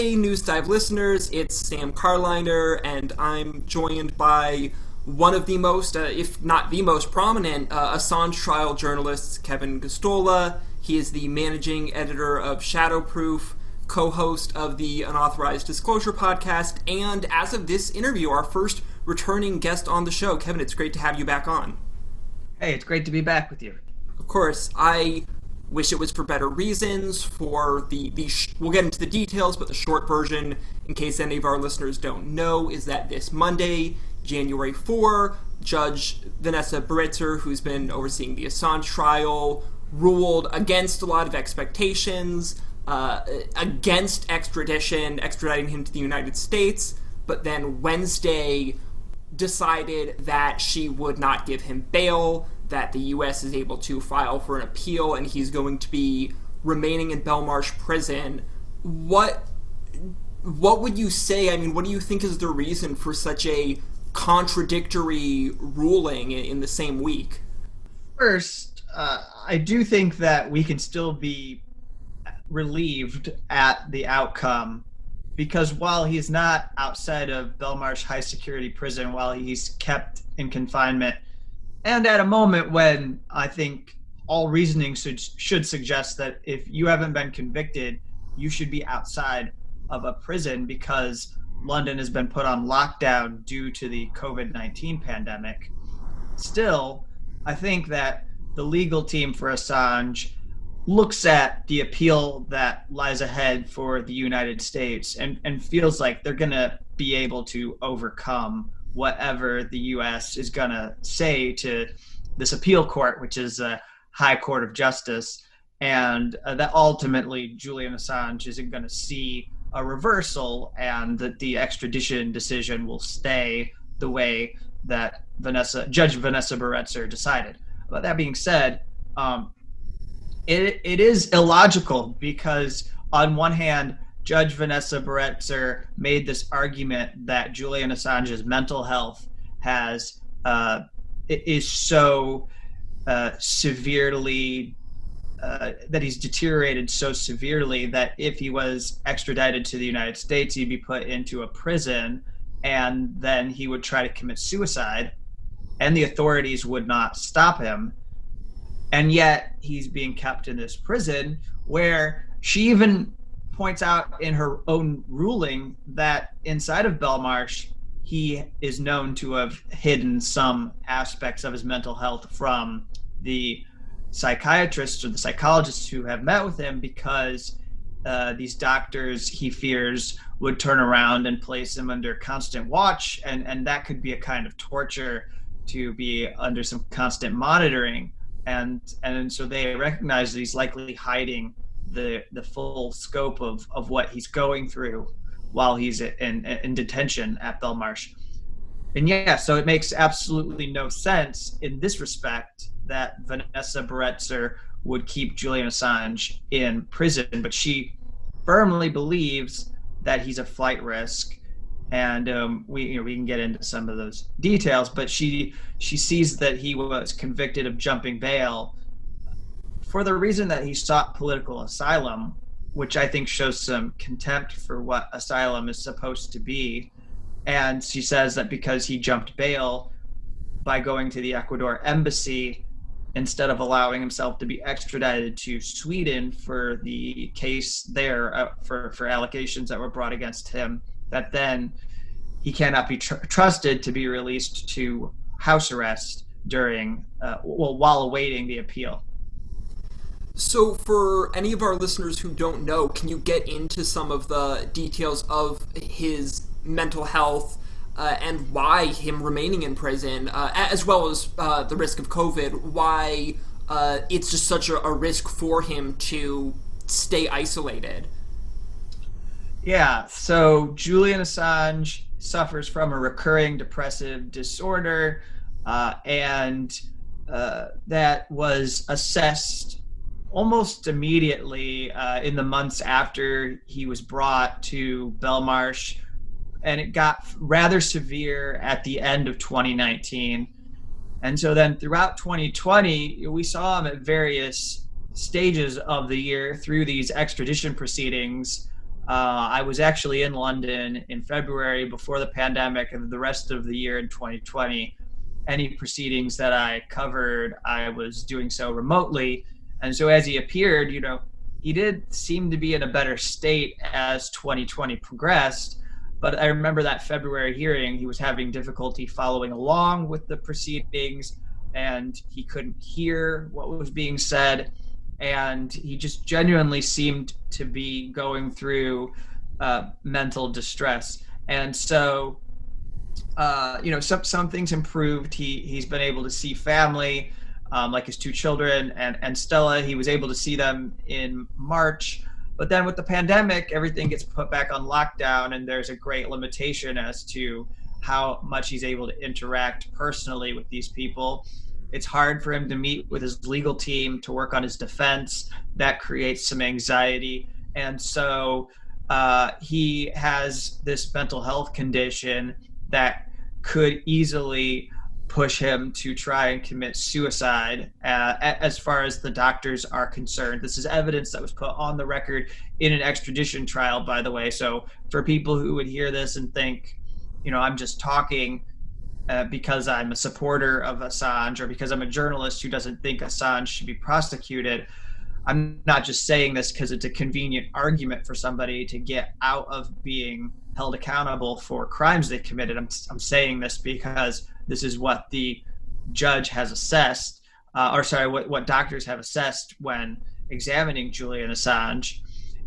Hey, News Dive listeners, it's Sam Carliner, and I'm joined by one of the most, uh, if not the most prominent, uh, Assange trial journalists, Kevin Gosztola. He is the managing editor of Shadowproof, co host of the Unauthorized Disclosure podcast, and as of this interview, our first returning guest on the show. Kevin, it's great to have you back on. Hey, it's great to be back with you. Of course, I wish it was for better reasons. For the the sh- we'll get into the details, but the short version, in case any of our listeners don't know, is that this Monday, January 4, Judge Vanessa Baraitser, who's been overseeing the Assange trial, ruled against a lot of expectations, uh, against extradition, extraditing him to the United States. But then Wednesday decided that she would not give him bail that the U.S. is able to file for an appeal, and he's going to be remaining in Belmarsh prison. What what would you say? I mean, what do you think is the reason for such a contradictory ruling in the same week? First, uh, I do think that we can still be relieved at the outcome because while he's not outside of Belmarsh High Security Prison, while he's kept in confinement, and at a moment when I think all reasoning should should suggest that if you haven't been convicted, you should be outside of a prison because London has been put on lockdown due to the COVID 19 pandemic. Still, I think that the legal team for Assange looks at the appeal that lies ahead for the United States and, and feels like they're going to be able to overcome whatever the U.S. is going to say to this appeal court, which is a high court of justice, and uh, that ultimately Julian Assange isn't going to see a reversal, and that the extradition decision will stay the way that Vanessa Judge Vanessa Baraitser decided. But that being said, um, it it is illogical because on one hand Judge Vanessa Baraitser made this argument that Julian Assange's mental health has uh, is so uh, severely uh, that he's deteriorated so severely that if he was extradited to the United States, he'd be put into a prison, and then he would try to commit suicide, and the authorities would not stop him. And yet he's being kept in this prison where she even points out in her own ruling that inside of Belmarsh, he is known to have hidden some aspects of his mental health from the psychiatrists or the psychologists who have met with him because uh, these doctors he fears would turn around and place him under constant watch and and that could be a kind of torture to be under some constant monitoring. And and so they recognize that he's likely hiding the the full scope of of what he's going through while he's in in detention at Belmarsh. And yeah, so it makes absolutely no sense in this respect that Vanessa Baraitser would keep Julian Assange in prison, but she firmly believes that he's a flight risk. And um, we you know, we can get into some of those details, but she she sees that he was convicted of jumping bail for the reason that he sought political asylum, which I think shows some contempt for what asylum is supposed to be. And she says that because he jumped bail by going to the Ecuador embassy instead of allowing himself to be extradited to Sweden for the case there uh, for, for allegations that were brought against him, that then he cannot be tr- trusted to be released to house arrest during, uh, well, while awaiting the appeal. So, for any of our listeners who don't know, can you get into some of the details of his mental health uh, and why him remaining in prison, uh, as well as uh, the risk of COVID? Why uh, it's just such a, a risk for him to stay isolated? Yeah, so Julian Assange suffers from a recurring depressive disorder, uh, and uh, that was assessed almost immediately uh, in the months after he was brought to Belmarsh, and it got rather severe at the end of 2019. And so then throughout 2020, we saw him at various stages of the year through these extradition proceedings Uh, I was actually in London in February before the pandemic and the rest of the year in 2020. Any proceedings that I covered, I was doing so remotely. And so as he appeared, you know, he did seem to be in a better state as 2020 progressed. But I remember that February hearing, he was having difficulty following along with the proceedings and he couldn't hear what was being said. And he just genuinely seemed to be going through uh, mental distress. And so, uh, you know, some, some things improved. He, he's been able to see family um, like his two children and, and Stella. He was able to see them in March. But then with the pandemic, everything gets put back on lockdown, and there's a great limitation as to how much he's able to interact personally with these people. It's hard for him to meet with his legal team to work on his defense. That creates some anxiety. And so uh, he has this mental health condition that could easily push him to try and commit suicide uh, as far as the doctors are concerned. This is evidence that was put on the record in an extradition trial, by the way. So for people who would hear this and think, you know, I'm just talking uh, because I'm a supporter of Assange or because I'm a journalist who doesn't think Assange should be prosecuted. I'm not just saying this because it's a convenient argument for somebody to get out of being held accountable for crimes they committed. I'm, I'm saying this because this is what the judge has assessed, uh, or sorry, what, what doctors have assessed when examining Julian Assange.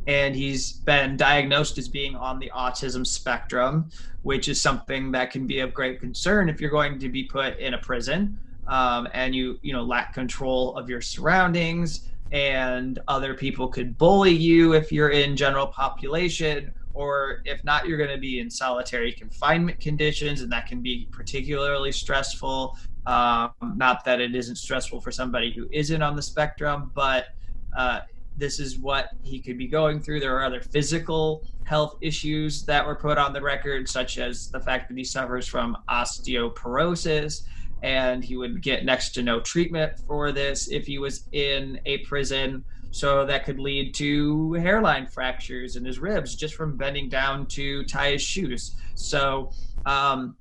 And he's been diagnosed as being on the autism spectrum, which is something that can be of great concern if you're going to be put in a prison um, and you, you know, lack control of your surroundings and other people could bully you if you're in general population or if not, you're going to be in solitary confinement conditions, and that can be particularly stressful. Um, not that it isn't stressful for somebody who isn't on the spectrum, but uh, this is what he could be going through. There are other physical health issues that were put on the record, such as the fact that he suffers from osteoporosis and he would get next to no treatment for this if he was in a prison. So that could lead to hairline fractures in his ribs just from bending down to tie his shoes. So um,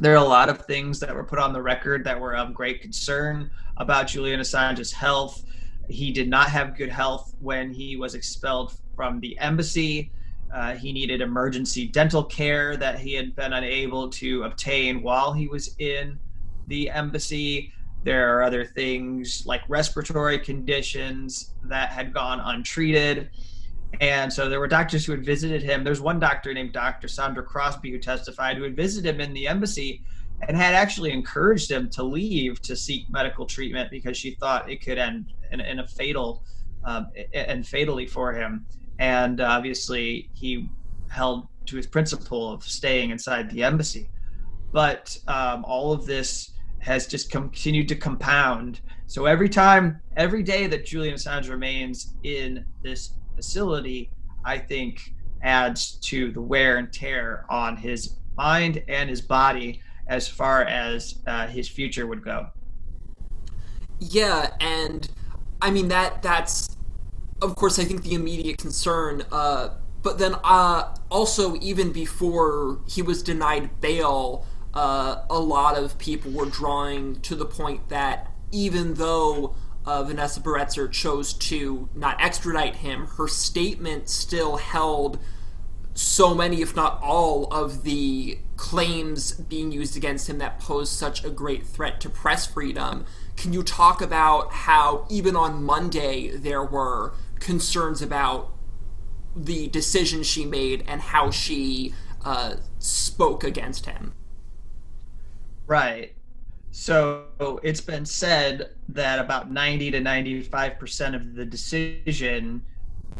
there are a lot of things that were put on the record that were of great concern about Julian Assange's health. He did not have good health when he was expelled from the embassy. Uh, he needed emergency dental care that he had been unable to obtain while he was in the embassy. There are other things like respiratory conditions that had gone untreated. And so there were doctors who had visited him. There's one doctor named Dr. Sandra Crosby who testified who had visited him in the embassy and had actually encouraged him to leave to seek medical treatment because she thought it could end in, in a fatal um, and fatally for him. And obviously, he held to his principle of staying inside the embassy. But um, all of this has just continued to compound. So every time, every day that Julian Assange remains in this facility, I think adds to the wear and tear on his mind and his body as far as uh, his future would go. Yeah, and I mean that that's of course I think the immediate concern. Uh, but then uh, also even before he was denied bail, uh, a lot of people were drawing to the point that even though uh, Vanessa Baraitser chose to not extradite him, her statement still held so many, if not all, of the claims being used against him that pose such a great threat to press freedom. Can you talk about how, even on Monday, there were concerns about the decision she made and how she uh, spoke against him? Right. So it's been said that about 90 to 95% of the decision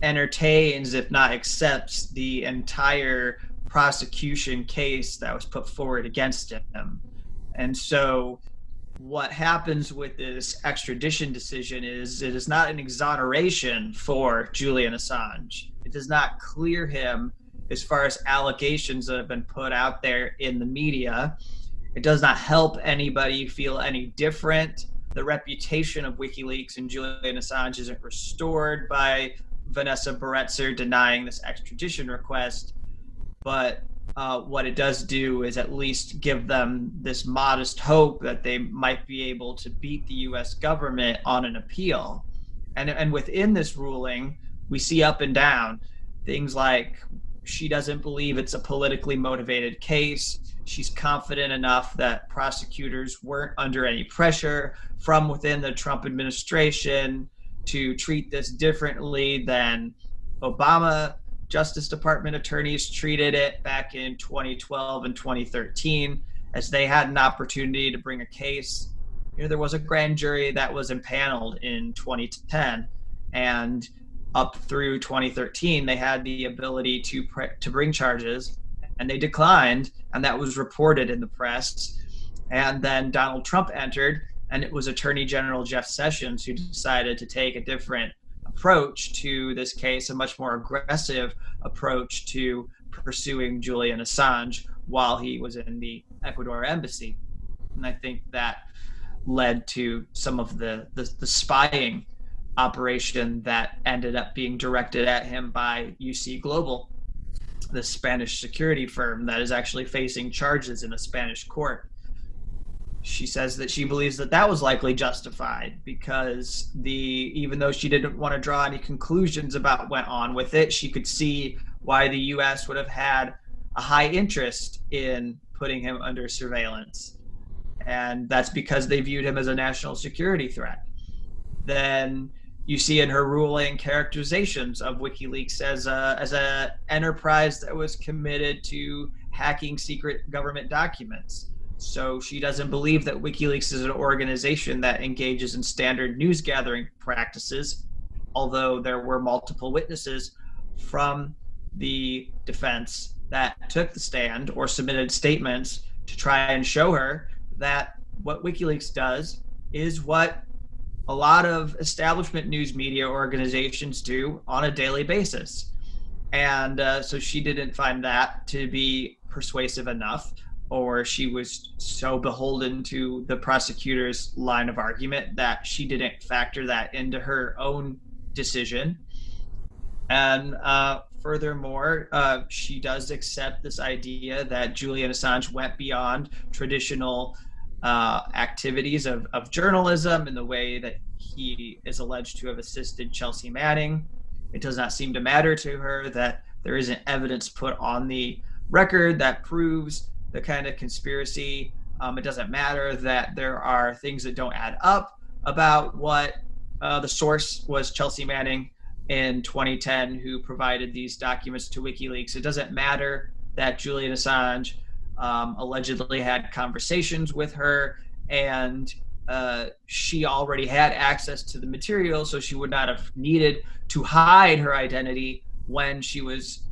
entertains, if not accepts, the entire prosecution case that was put forward against him. And so what happens with this extradition decision is it is not an exoneration for Julian Assange. It does not clear him as far as allegations that have been put out there in the media it does not help anybody feel any different. The reputation of WikiLeaks and Julian Assange isn't restored by Vanessa Baraitser denying this extradition request, but uh, what it does do is at least give them this modest hope that they might be able to beat the U.S. government on an appeal. And, and within this ruling, we see up and down things like she doesn't believe it's a politically motivated case. She's confident enough that prosecutors weren't under any pressure from within the Trump administration to treat this differently than Obama Justice Department attorneys treated it back in 2012 and 2013 as they had an opportunity to bring a case. You know, there was a grand jury that was impaneled in 2010, and up through 2013, they had the ability to pre- to bring charges, and they declined, and that was reported in the press. And then Donald Trump entered, and it was Attorney General Jeff Sessions who decided to take a different approach to this case, a much more aggressive approach to pursuing Julian Assange while he was in the Ecuador embassy. And I think that led to some of the, the, the spying operation that ended up being directed at him by UC Global, the Spanish security firm that is actually facing charges in a Spanish court. She says that she believes that that was likely justified because the even though she didn't want to draw any conclusions about what went on with it she could see why the US would have had a high interest in putting him under surveillance. And that's because they viewed him as a national security threat. Then you see in her ruling characterizations of WikiLeaks as a as a enterprise that was committed to hacking secret government documents. So she doesn't believe that WikiLeaks is an organization that engages in standard news gathering practices, although there were multiple witnesses from the defense that took the stand or submitted statements to try and show her that what WikiLeaks does is what a lot of establishment news media organizations do on a daily basis. And uh, so she didn't find that to be persuasive enough or she was so beholden to the prosecutor's line of argument that she didn't factor that into her own decision. And uh, furthermore, uh, she does accept this idea that Julian Assange went beyond traditional uh, activities of, of journalism in the way that he is alleged to have assisted Chelsea Manning. It does not seem to matter to her that there isn't evidence put on the record that proves the kind of conspiracy. Um, it doesn't matter that there are things that don't add up about what uh, the source was Chelsea Manning in 2010 who provided these documents to WikiLeaks. It doesn't matter that Julian Assange um, allegedly had conversations with her and uh, she already had access to the material, so she would not have needed to hide her identity when she was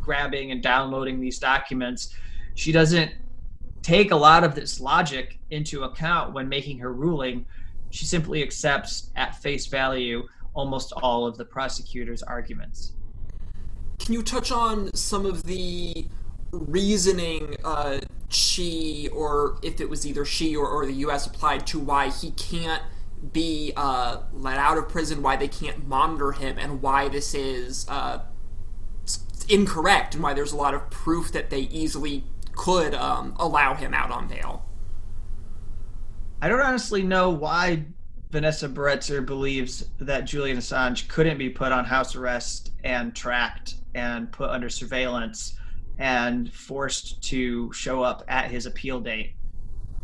grabbing and downloading these documents she doesn't take a lot of this logic into account when making her ruling. She simply accepts at face value almost all of the prosecutor's arguments. Can you touch on some of the reasoning uh, she, or if it was either she or, or the U.S. applied to why he can't be uh, let out of prison, why they can't monitor him, and why this is uh, incorrect, and why there's a lot of proof that they easily could um, allow him out on bail. I don't honestly know why Vanessa Baraitser believes that Julian Assange couldn't be put on house arrest and tracked and put under surveillance and forced to show up at his appeal date.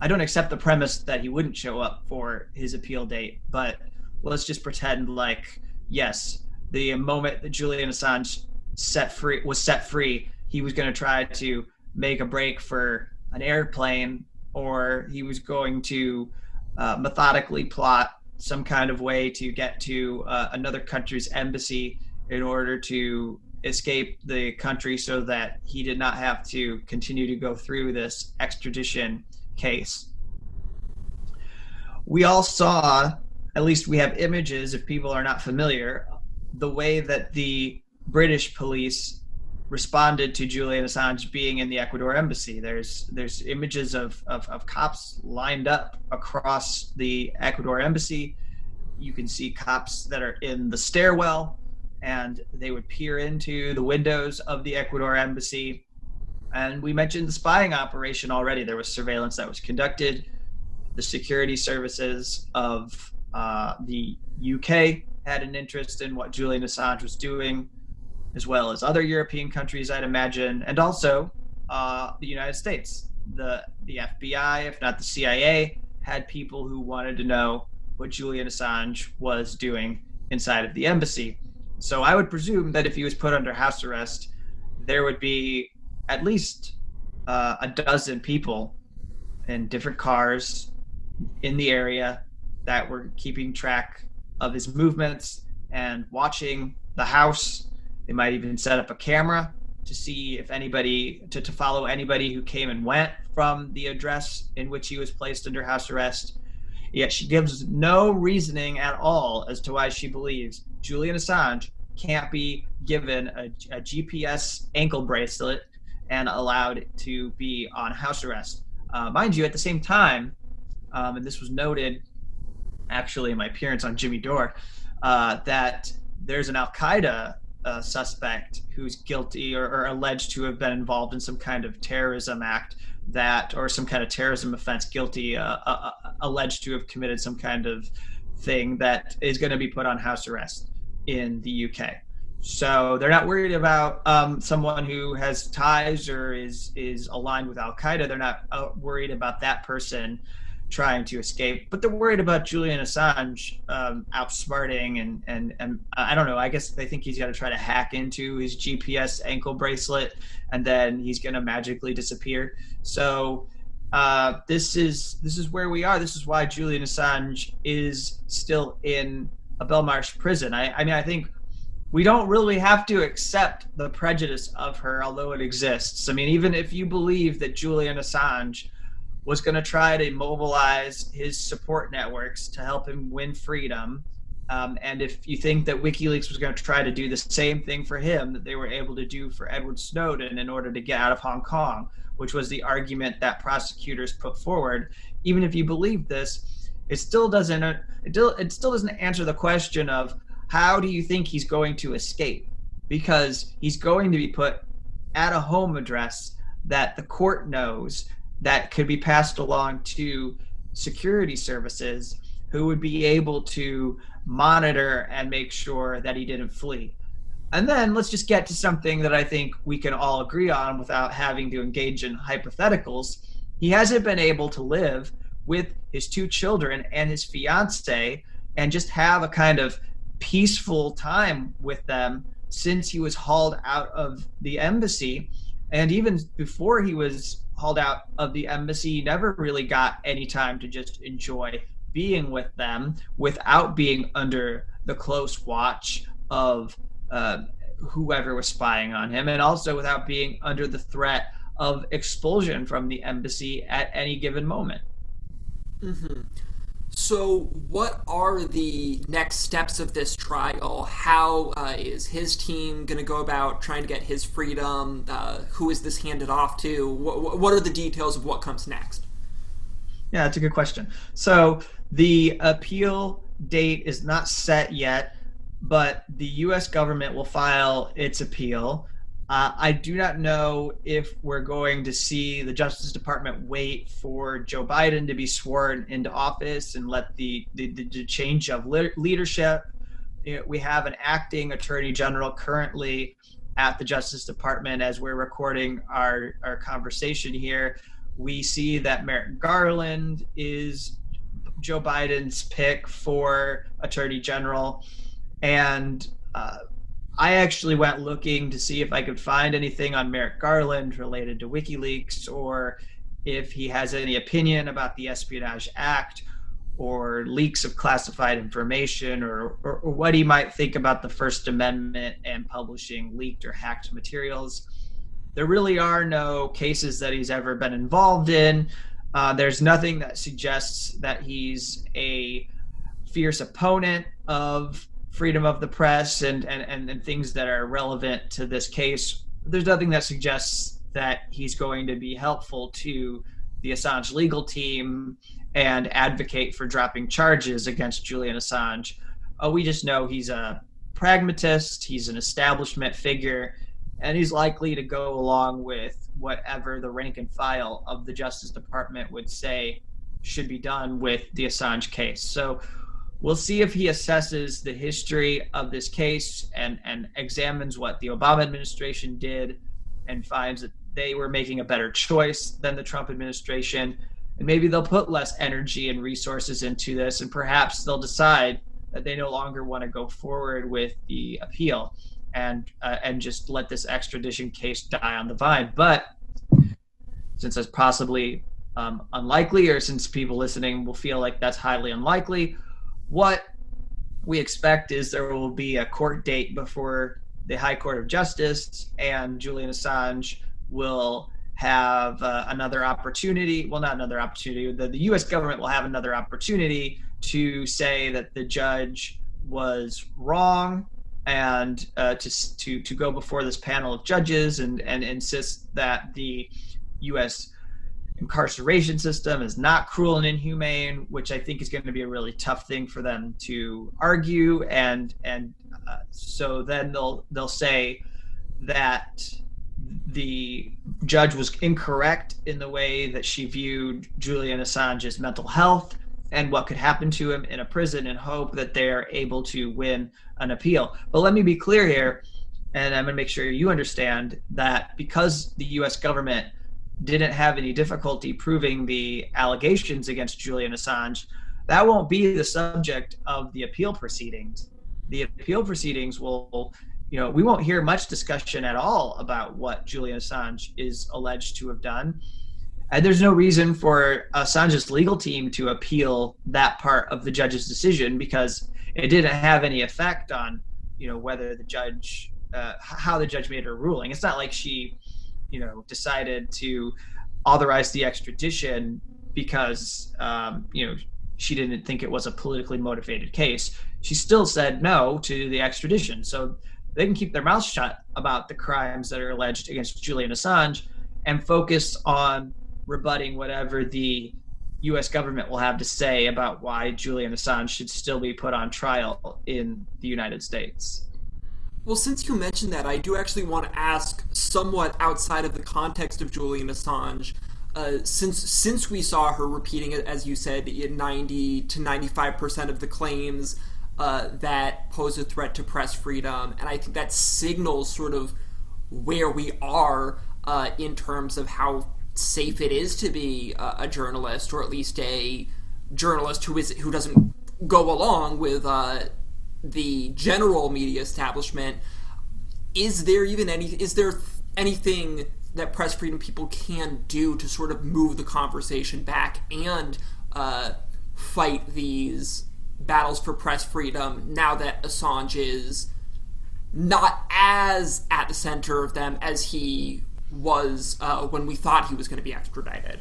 I don't accept the premise that he wouldn't show up for his appeal date, but let's just pretend like yes, the moment that Julian Assange set free was set free, he was going to try to make a break for an airplane or he was going to uh, methodically plot some kind of way to get to uh, another country's embassy in order to escape the country so that he did not have to continue to go through this extradition case. We all saw, at least we have images if people are not familiar, the way that the British police responded to Julian Assange being in the Ecuador embassy. There's there's images of, of, of cops lined up across the Ecuador embassy. You can see cops that are in the stairwell, and they would peer into the windows of the Ecuador embassy. And we mentioned the spying operation already. There was surveillance that was conducted. The security services of uh, the UK had an interest in what Julian Assange was doing, as well as other European countries, I'd imagine, and also uh, the United States. The the FBI, if not the CIA, had people who wanted to know what Julian Assange was doing inside of the embassy. So I would presume that if he was put under house arrest, there would be at least uh, a dozen people in different cars in the area that were keeping track of his movements and watching the house. They might even set up a camera to see if anybody to, to follow anybody who came and went from the address in which he was placed under house arrest. Yet she gives no reasoning at all as to why she believes Julian Assange can't be given a, a GPS ankle bracelet and allowed to be on house arrest. Uh, mind you, at the same time, um, and this was noted actually in my appearance on Jimmy Dore, uh, that there's an Al Qaeda uh, suspect who's guilty or, or, alleged to have been involved in some kind of terrorism act that, or some kind of terrorism offense, guilty, uh, uh, uh alleged to have committed some kind of thing that is going to be put on house arrest in the UK. So they're not worried about um, someone who has ties or is is aligned with Al Qaeda. They're not uh, worried about that person trying to escape, but they're worried about Julian Assange um, outsmarting and and and I don't know. I guess they think he's got to try to hack into his GPS ankle bracelet, and then he's going to magically disappear. So uh, this is this is where we are. This is why Julian Assange is still in a Belmarsh prison. I, I mean, I think we don't really have to accept the prejudice of her, although it exists. I mean, even if you believe that Julian Assange was going to try to mobilize his support networks to help him win freedom. Um, and if you think that WikiLeaks was going to try to do the same thing for him that they were able to do for Edward Snowden in order to get out of Hong Kong, which was the argument that prosecutors put forward, even if you believe this, it still doesn't it still, it still doesn't answer the question of how do you think he's going to escape? Because he's going to be put at a home address that the court knows that could be passed along to security services who would be able to monitor and make sure that he didn't flee. And then let's just get to something that I think we can all agree on without having to engage in hypotheticals. He hasn't been able to live with his two children and his fiance and just have a kind of peaceful time with them since he was hauled out of the embassy. And even before he was hauled out of the embassy, never really got any time to just enjoy being with them without being under the close watch of uh, whoever was spying on him, and also without being under the threat of expulsion from the embassy at any given moment. Mm-hmm. So, what are the next steps of this trial? How uh, is his team going to go about trying to get his freedom? Uh, who is this handed off to? What, what are the details of what comes next? Yeah, that's a good question. So, the appeal date is not set yet, but the U.S. government will file its appeal. Uh, I do not know if we're going to see the Justice Department wait for Joe Biden to be sworn into office and let the, the, the change of leadership. We have an acting attorney general currently at the Justice Department as we're recording our, our conversation here. We see that Merrick Garland is Joe Biden's pick for attorney general. And uh, I actually went looking to see if I could find anything on Merrick Garland related to WikiLeaks or if he has any opinion about the Espionage Act or leaks of classified information or, or, or, what he might think about the First Amendment and publishing leaked or hacked materials. There really are no cases that he's ever been involved in. Uh, there's nothing that suggests that he's a fierce opponent of freedom of the press and, and, and, and things that are relevant to this case, there's nothing that suggests that he's going to be helpful to the Assange legal team and advocate for dropping charges against Julian Assange. Uh, we just know he's a pragmatist, he's an establishment figure, and he's likely to go along with whatever the rank and file of the Justice Department would say should be done with the Assange case. So we'll see if he assesses the history of this case and, and examines what the Obama administration did and finds that they were making a better choice than the Trump administration. And maybe they'll put less energy and resources into this, and perhaps they'll decide that they no longer want to go forward with the appeal and uh, and just let this extradition case die on the vine. But since that's possibly um, unlikely, or since people listening will feel like that's highly unlikely, what we expect is there will be a court date before the High Court of Justice, and Julian Assange will have uh, another opportunity. Well, not another opportunity. The, the U.S. government will have another opportunity to say that the judge was wrong and uh, to, to, to go before this panel of judges and, and insist that the U.S. incarceration system is not cruel and inhumane, which I think is going to be a really tough thing for them to argue. And and uh, so then they'll they'll say that the judge was incorrect in the way that she viewed Julian Assange's mental health and what could happen to him in a prison and hope that they're able to win an appeal. But let me be clear here, and I'm going to make sure you understand that because the US government didn't have any difficulty proving the allegations against Julian Assange, that won't be the subject of the appeal proceedings. The appeal proceedings will, you know, we won't hear much discussion at all about what Julian Assange is alleged to have done. And there's no reason for Assange's legal team to appeal that part of the judge's decision because it didn't have any effect on, you know, whether the judge, uh, how the judge made her ruling. It's not like she you know decided to authorize the extradition because um, you know she didn't think it was a politically motivated case. She still said no to the extradition, so they can keep their mouths shut about the crimes that are alleged against Julian Assange and focus on rebutting whatever the U.S. government will have to say about why Julian Assange should still be put on trial in the United States. Well, since you mentioned that, I do actually want to ask, somewhat outside of the context of Julian Assange, uh, since since we saw her repeating it, as you said, in 90 to 95 percent of the claims uh, that pose a threat to press freedom, and I think that signals sort of where we are uh, in terms of how safe it is to be a, a, journalist, or at least a journalist who is who doesn't go along with uh, the general media establishment, is there even any is there anything that press freedom people can do to sort of move the conversation back and uh, fight these battles for press freedom now that Assange is not as at the center of them as he was uh, when we thought he was going to be extradited.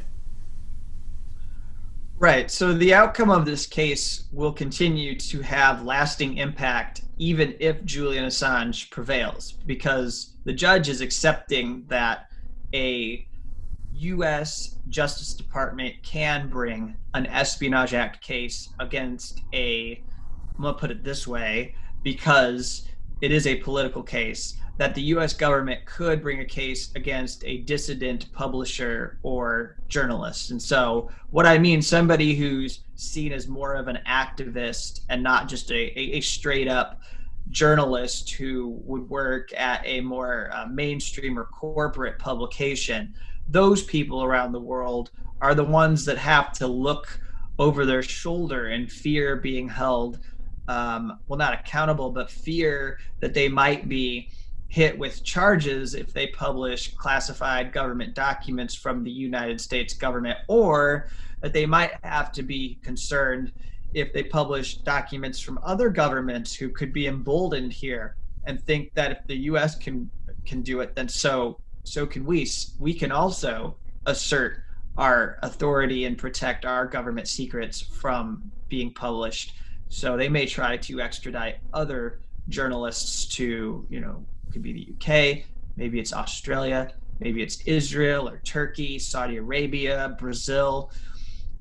Right. So the outcome of this case will continue to have lasting impact even if Julian Assange prevails because the judge is accepting that a US Justice Department can bring an Espionage Act case against a I'm going to put it this way because it is a political case that the US government could bring a case against a dissident publisher or journalist. And so, what I mean, somebody who's seen as more of an activist and not just a, a, a straight up journalist who would work at a more uh, mainstream or corporate publication, those people around the world are the ones that have to look over their shoulder and fear being held um, well not accountable but fear that they might be hit with charges if they publish classified government documents from the United States government, or that they might have to be concerned if they publish documents from other governments who could be emboldened here and think that if the U.S. can can do it, then so so can we. We can also assert our authority and protect our government secrets from being published. So they may try to extradite other journalists to you know could be the UK, maybe it's Australia, maybe it's Israel or Turkey, Saudi Arabia, Brazil,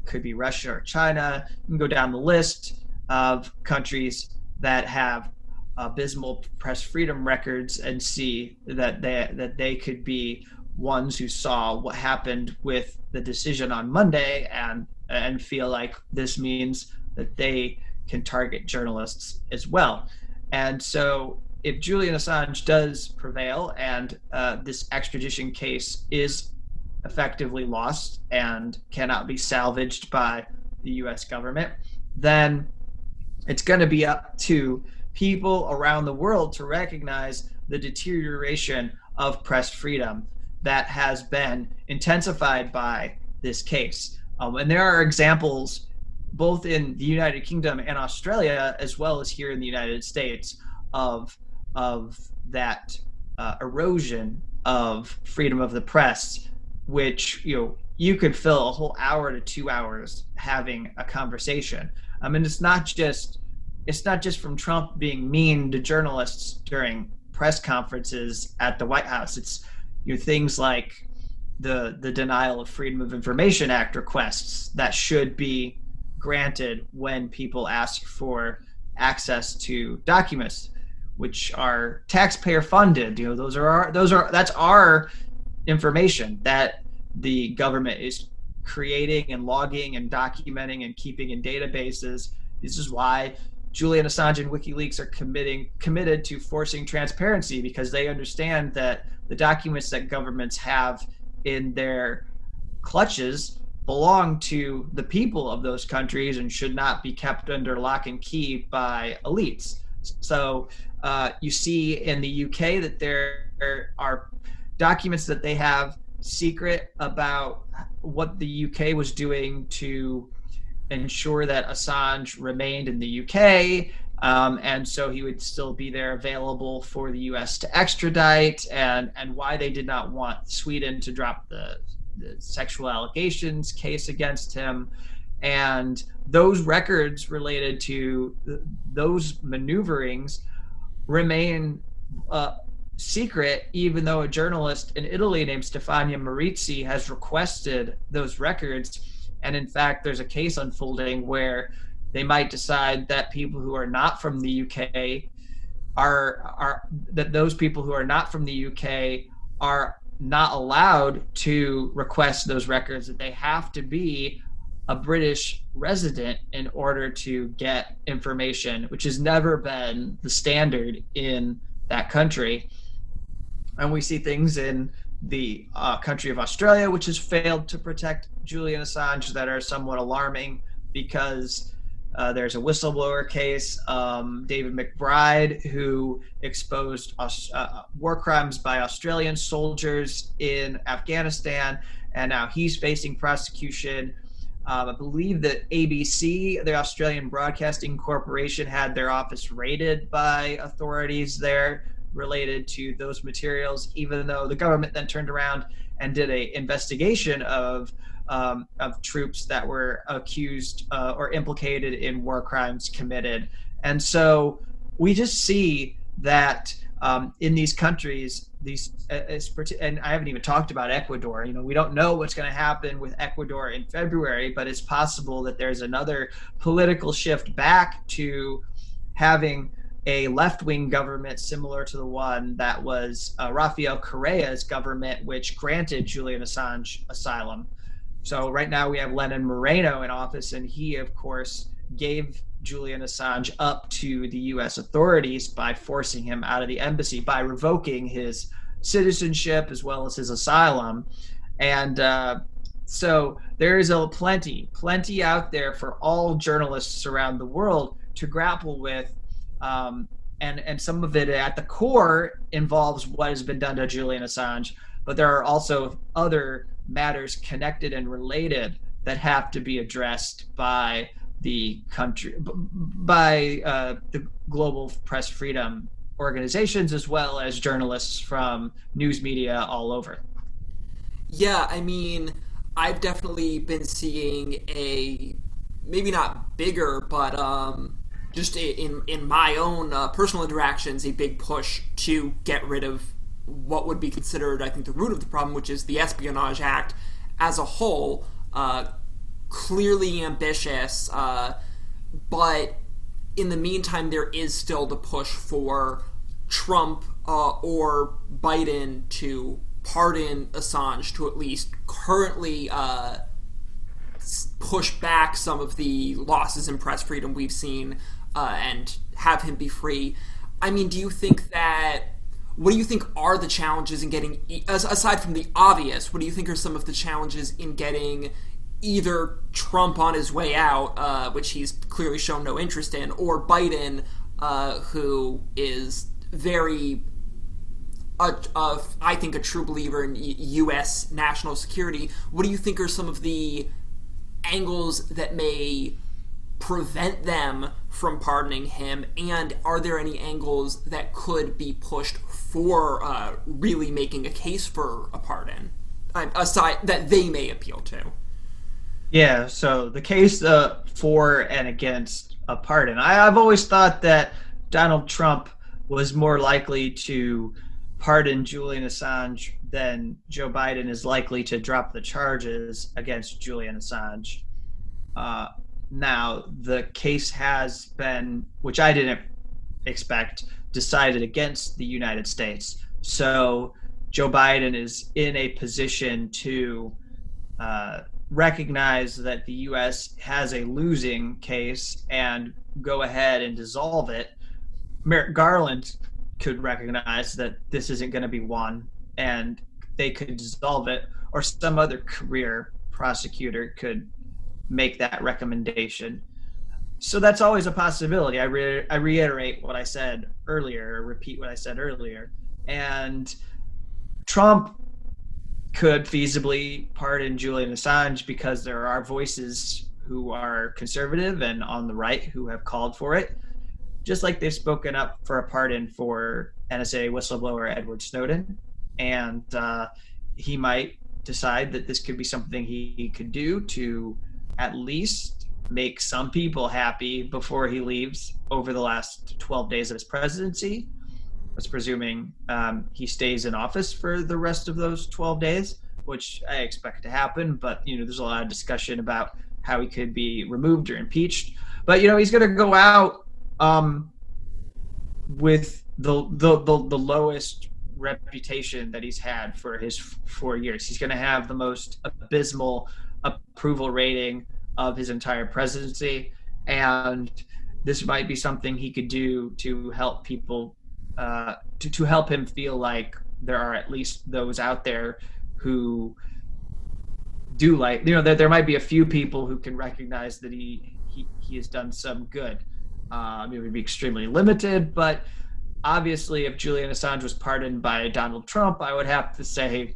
could be Russia or China. You can go down the list of countries that have abysmal press freedom records and see that they that they could be ones who saw what happened with the decision on Monday and and feel like this means that they can target journalists as well. And so, if Julian Assange does prevail and uh, this extradition case is effectively lost and cannot be salvaged by the US government, then it's going to be up to people around the world to recognize the deterioration of press freedom that has been intensified by this case. Um, and there are examples both in the United Kingdom and Australia, as well as here in the United States, of of that uh, erosion of freedom of the press, which you know you could fill a whole hour to two hours having a conversation. I mean, it's not just it's not just from Trump being mean to journalists during press conferences at the White House. It's you know things like the the denial of freedom of information act requests that should be granted when people ask for access to documents which are taxpayer funded you know those are our those are that's our information that the government is creating and logging and documenting and keeping in databases this is why Julian Assange and WikiLeaks are committing committed to forcing transparency because they understand that the documents that governments have in their clutches belong to the people of those countries and should not be kept under lock and key by elites. So uh, you see in the UK that there are documents that they have secret about what the UK was doing to ensure that Assange remained in the UK. Um, and so he would still be there available for the U.S. to extradite, and and why they did not want Sweden to drop the the sexual allegations case against him. And those records related to those maneuverings remain uh, secret, even though a journalist in Italy named Stefania Maurizi has requested those records. And in fact, there's a case unfolding where they might decide that people who are not from the UK are are that those people who are not from the UK are not allowed to request those records that they have to be a British resident in order to get information, which has never been the standard in that country. And we see things in the uh, country of Australia, which has failed to protect Julian Assange, that are somewhat alarming because uh, there's a whistleblower case, um, David McBride, who exposed uh, war crimes by Australian soldiers in Afghanistan, and now he's facing prosecution. Um, I believe that ABC, the Australian Broadcasting Corporation, had their office raided by authorities there related to those materials, even though the government then turned around and did a investigation of um, of troops that were accused uh, or implicated in war crimes committed. And so we just see that um, in these countries, these uh, and I haven't even talked about Ecuador. You know, we don't know what's going to happen with Ecuador in February, but it's possible that there's another political shift back to having a left-wing government similar to the one that was uh, Rafael Correa's government, which granted Julian Assange asylum. So right now we have Lenin Moreno in office, and he, of course, gave Julian Assange up to the U.S. authorities by forcing him out of the embassy by revoking his citizenship as well as his asylum, and uh, so there is a plenty, plenty out there for all journalists around the world to grapple with. Um, and, and some of it at the core involves what has been done to Julian Assange, but there are also other matters connected and related that have to be addressed by the country by uh, the global press freedom organizations as well as journalists from news media all over. Yeah i mean i've definitely been seeing a maybe not bigger but um, just in in my own uh, personal interactions a big push to get rid of what would be considered, I think, the root of the problem, which is the Espionage Act as a whole, uh, clearly ambitious, uh, but in the meantime, there is still the push for Trump uh, or Biden to pardon Assange to at least currently uh, push back some of the losses in press freedom we've seen uh, and have him be free. I mean, do you think that? What do you think are the challenges in getting, aside from the obvious, what do you think are some of the challenges in getting either Trump on his way out, uh, which he's clearly shown no interest in, or Biden, uh, who is very, uh, I think, a true believer in U.S. national security? What do you think are some of the angles that may prevent them from pardoning him? And are there any angles that could be pushed for uh, really making a case for a pardon, aside that they may appeal to? Yeah. So the case uh, for and against a pardon. I, I've always thought that Donald Trump was more likely to pardon Julian Assange than Joe Biden is likely to drop the charges against Julian Assange. Uh, now, the case has been, which I didn't expect, decided against the United States. So Joe Biden is in a position to uh, recognize that the U.S. has a losing case and go ahead and dissolve it. Merrick Garland could recognize that this isn't going to be won and they could dissolve it, or some other career prosecutor could make that recommendation. So that's always a possibility. I, re- I reiterate what I said earlier, repeat what I said earlier. And Trump could feasibly pardon Julian Assange because there are voices who are conservative and on the right who have called for it, just like they've spoken up for a pardon for NSA whistleblower Edward Snowden. And uh, he might decide that this could be something he, he could do to at least make some people happy before he leaves over the last 12 days of his presidency. That's presuming um, he stays in office for the rest of those 12 days, which I expect to happen. But, you know, there's a lot of discussion about how he could be removed or impeached. But, you know, he's going to go out um, with the, the, the, the lowest reputation that he's had for his four years. He's going to have the most abysmal approval rating of his entire presidency. And this might be something he could do to help people, uh, to, to help him feel like there are at least those out there who do like, you know, that there might be a few people who can recognize that he, he, he has done some good. Um, it would be extremely limited, but obviously, if Julian Assange was pardoned by Donald Trump, I would have to say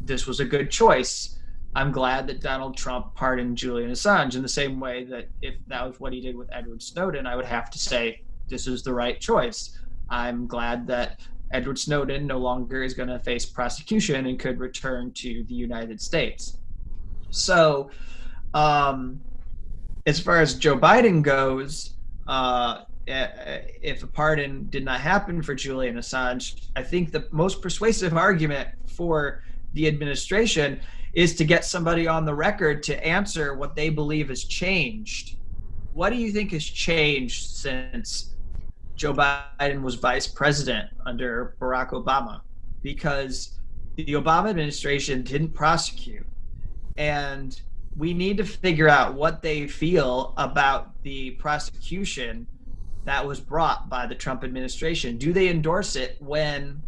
this was a good choice I'm glad that Donald Trump pardoned Julian Assange in the same way that if that was what he did with Edward Snowden, I would have to say this is the right choice. I'm glad that Edward Snowden no longer is going to face prosecution and could return to the United States. So, um, as far as Joe Biden goes, uh, if a pardon did not happen for Julian Assange, I think the most persuasive argument for the administration is to get somebody on the record to answer what they believe has changed. What do you think has changed since Joe Biden was vice president under Barack Obama? Because the Obama administration didn't prosecute. And we need to figure out what they feel about the prosecution that was brought by the Trump administration. Do they endorse it when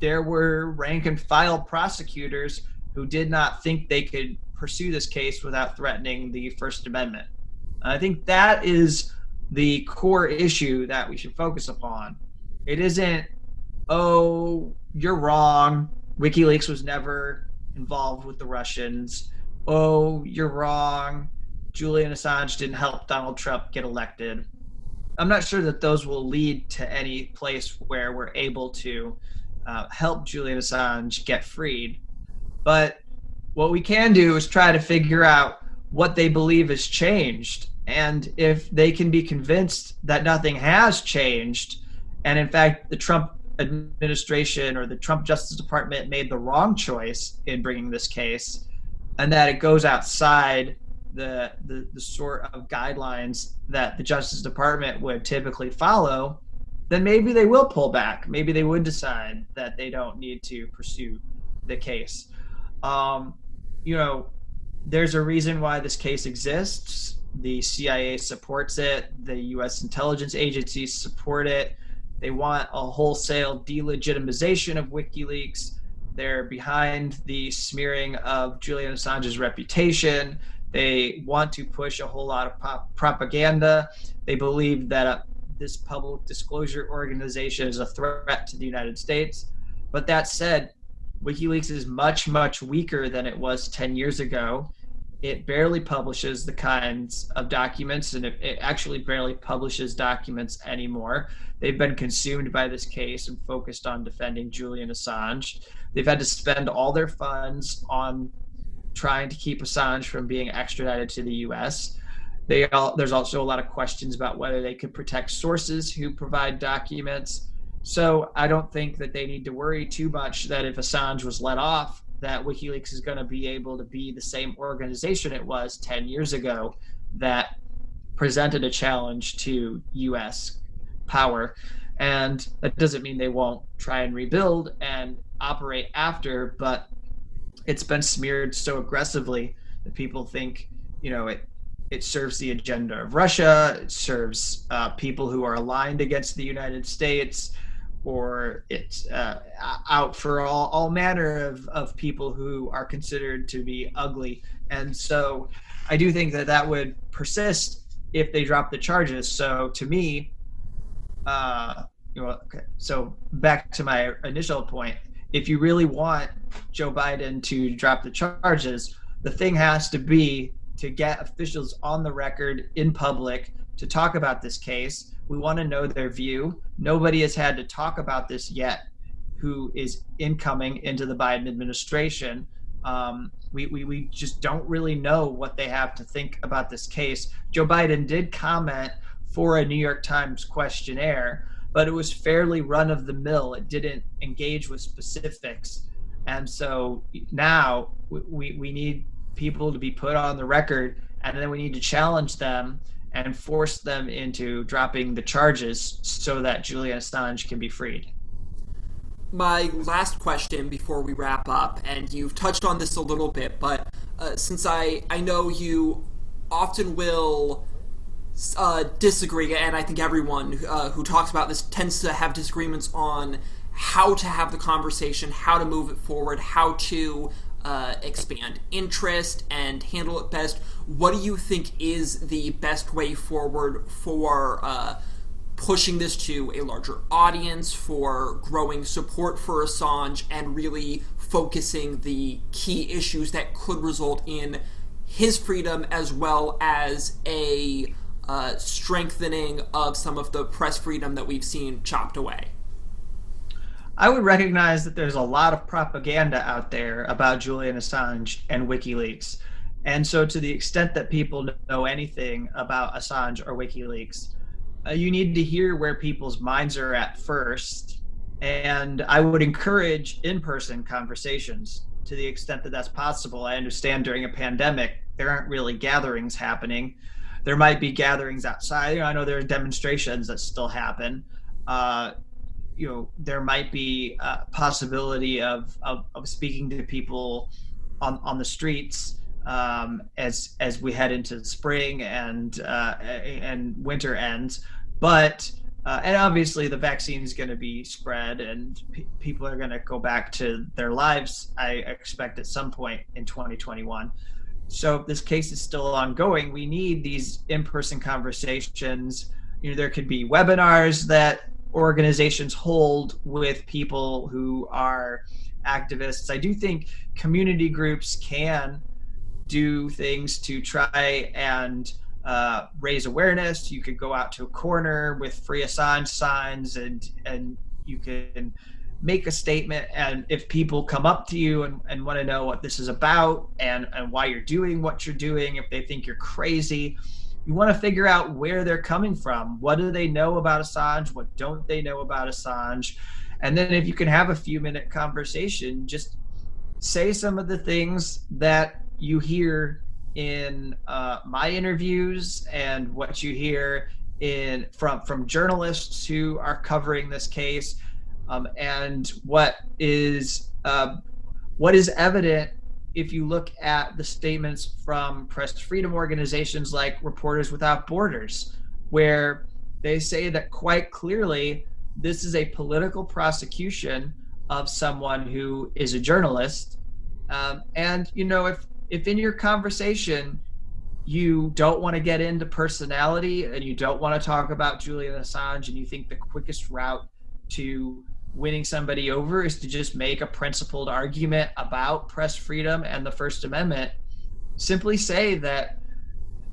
there were rank and file prosecutors who did not think they could pursue this case without threatening the First Amendment. I think that is the core issue that we should focus upon. It isn't, oh, you're wrong. WikiLeaks was never involved with the Russians. Oh, you're wrong. Julian Assange didn't help Donald Trump get elected. I'm not sure that those will lead to any place where we're able to uh, help Julian Assange get freed. But what we can do is try to figure out what they believe has changed. And if they can be convinced that nothing has changed, and in fact, the Trump administration or the Trump Justice Department made the wrong choice in bringing this case, and that it goes outside the, the the sort of guidelines that the Justice Department would typically follow, then maybe they will pull back. Maybe they would decide that they don't need to pursue the case. Um, you know, there's a reason why this case exists. The CIA supports it. The U.S. intelligence agencies support it. They want a wholesale delegitimization of WikiLeaks. They're behind the smearing of Julian Assange's reputation. They want to push a whole lot of propaganda. They believe that uh, this public disclosure organization is a threat to the United States. But that said, WikiLeaks is much, much weaker than it was 10 years ago. It barely publishes the kinds of documents, and it, it actually barely publishes documents anymore. They've been consumed by this case and focused on defending Julian Assange. They've had to spend all their funds on trying to keep Assange from being extradited to the U.S. All, there's also a lot of questions about whether they could protect sources who provide documents. So I don't think that they need to worry too much that if Assange was let off, that WikiLeaks is going to be able to be the same organization it was 10 years ago that presented a challenge to U.S. power. And that doesn't mean they won't try and rebuild and operate after, but it's been smeared so aggressively that people think, you know, it it serves the agenda of Russia. It serves uh, people who are aligned against the United States or it's uh, out for all, all manner of, of people who are considered to be ugly. And so I do think that that would persist if they drop the charges. So to me, uh, you know, okay, so back to my initial point, if you really want Joe Biden to drop the charges, the thing has to be to get officials on the record in public to talk about this case we want to know their view. Nobody has had to talk about this yet who is incoming into the Biden administration. Um, we, we, we just don't really know what they have to think about this case. Joe Biden did comment for a New York Times questionnaire, but it was fairly run of the mill. It didn't engage with specifics. And so now we, we need people to be put on the record, and then we need to challenge them and force them into dropping the charges so that Julian Assange can be freed. My last question before we wrap up, and you've touched on this a little bit, but uh, since I, I know you often will uh, disagree, and I think everyone uh, who talks about this tends to have disagreements on how to have the conversation, how to move it forward, how to uh, expand interest and handle it best. What do you think is the best way forward for uh, pushing this to a larger audience, for growing support for Assange, and really focusing the key issues that could result in his freedom as well as a uh, strengthening of some of the press freedom that we've seen chopped away? I would recognize that there's a lot of propaganda out there about Julian Assange and WikiLeaks. And so, to the extent that people know anything about Assange or WikiLeaks, uh, you need to hear where people's minds are at first. And I would encourage in person conversations to the extent that that's possible. I understand during a pandemic, there aren't really gatherings happening. There might be gatherings outside. You know, I know there are demonstrations that still happen. Uh, you know there might be a possibility of, of, of speaking to people on, on the streets um, as as we head into spring and uh, and winter ends. But uh, and obviously the vaccine is going to be spread and pe- people are going to go back to their lives i expect at some point in 2021 so if this case is still ongoing we need these in-person conversations. You know there could be webinars that organizations hold with people who are activists. I do think community groups can do things to try and uh, raise awareness. You could go out to a corner with free Assange signs and and you can make a statement and if people come up to you and, and want to know what this is about and, and why you're doing what you're doing, if they think you're crazy, you want to figure out where they're coming from. What do they know about Assange? What don't they know about Assange? And then if you can have a few minute conversation, just say some of the things that you hear in uh, my interviews and what you hear in from from journalists who are covering this case, um, and what is uh, what is evident if you look at the statements from press freedom organizations like Reporters Without Borders, where they say that quite clearly this is a political prosecution of someone who is a journalist. Um, and you know, if if in your conversation you don't want to get into personality and you don't want to talk about Julian Assange and you think the quickest route to winning somebody over is to just make a principled argument about press freedom and the First Amendment, simply say that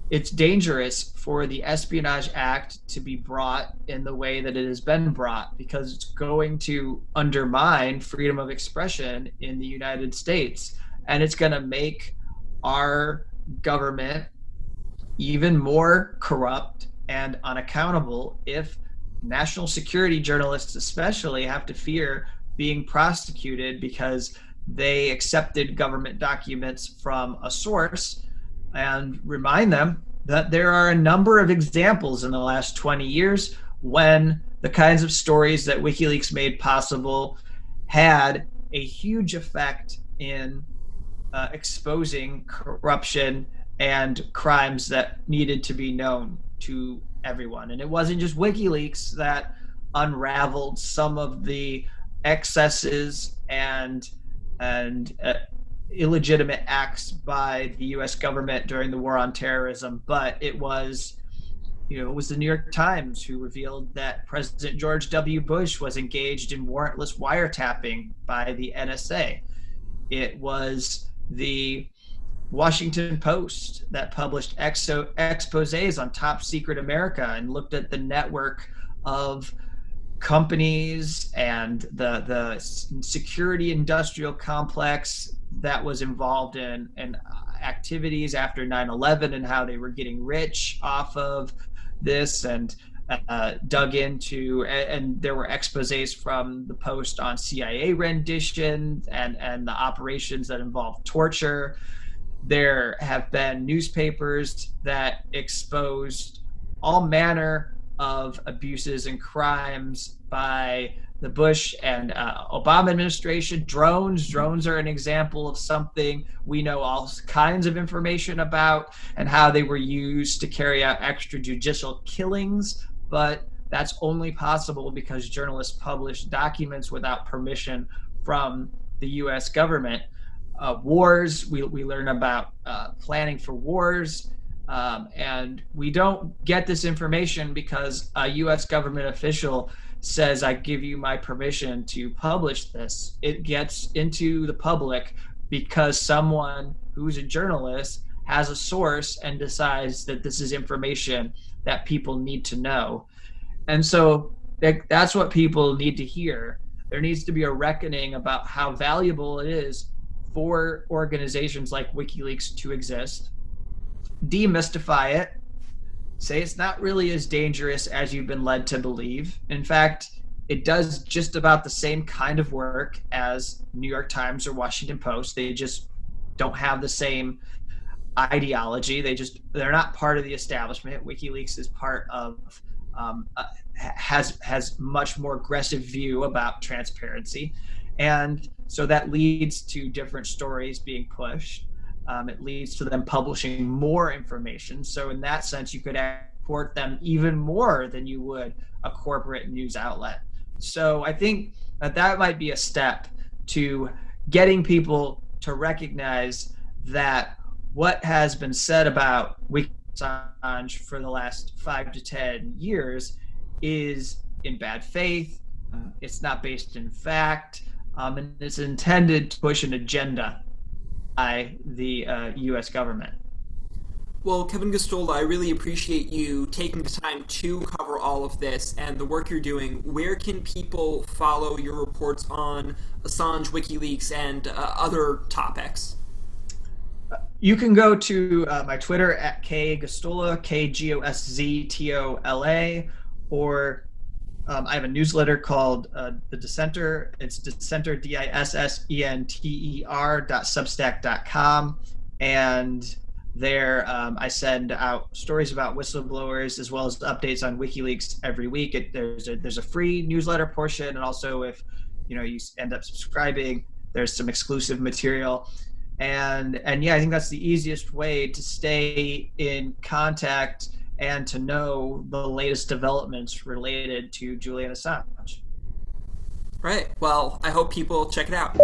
it's dangerous for the Espionage Act to be brought in the way that it has been brought because it's going to undermine freedom of expression in the United States. And it's going to make our government even more corrupt and unaccountable if national security journalists especially have to fear being prosecuted because they accepted government documents from a source and remind them that there are a number of examples in the last 20 years when the kinds of stories that WikiLeaks made possible had a huge effect in uh, exposing corruption and crimes that needed to be known to everyone. And it wasn't just WikiLeaks that unraveled some of the excesses and and uh, illegitimate acts by the U.S. government during the war on terrorism, but it was, you know, it was the New York Times who revealed that President George W. Bush was engaged in warrantless wiretapping by the NSA. It was the Washington Post that published exo- exposés on top secret America and looked at the network of companies and the the security industrial complex that was involved in in uh, activities after 9/11 and how they were getting rich off of this and uh, dug into and, and, there were exposés from the post on CIA rendition and and the operations that involved torture there have been newspapers that exposed all manner of abuses and crimes by the Bush and uh, Obama administration. Drones, drones are an example of something we know all kinds of information about and how they were used to carry out extrajudicial killings. But that's only possible because journalists publish documents without permission from the U.S. government uh, wars. We, we learn about uh, planning for wars. Um, and we don't get this information because a U.S. government official says, I give you my permission to publish this. It gets into the public because someone who's a journalist has a source and decides that this is information that people need to know. And so that, that's what people need to hear. There needs to be a reckoning about how valuable it is for organizations like WikiLeaks to exist, demystify it, say it's not really as dangerous as you've been led to believe. In fact, it does just about the same kind of work as New York Times or Washington Post. They just don't have the same ideology. They just they're not part of the establishment. WikiLeaks is part of um, uh, has has much more aggressive view about transparency, and so that leads to different stories being pushed. Um, it leads to them publishing more information. So in that sense, you could export them even more than you would a corporate news outlet. So I think that that might be a step to getting people to recognize that what has been said about Assange for the last five to ten years is in bad faith. Uh, it's not based in fact um, and it's intended to push an agenda by the uh, U.S. government. Well, Kevin Gosztola, I really appreciate you taking the time to cover all of this and the work you're doing. Where can people follow your reports on Assange, WikiLeaks, and uh, other topics? You can go to uh, my Twitter at K Gosztola, K G O S Z T O L A, or um, I have a newsletter called uh, The Dissenter. It's Dissenter, D I S S E N T E R dot substack dot com. And There, um, I send out stories about whistleblowers as well as updates on WikiLeaks every week. It, there's a, there's a free newsletter portion, and also if you know you end up subscribing, there's some exclusive material. And and yeah, I think that's the easiest way to stay in contact and to know the latest developments related to Julian Assange. Right. Well, I hope people check it out.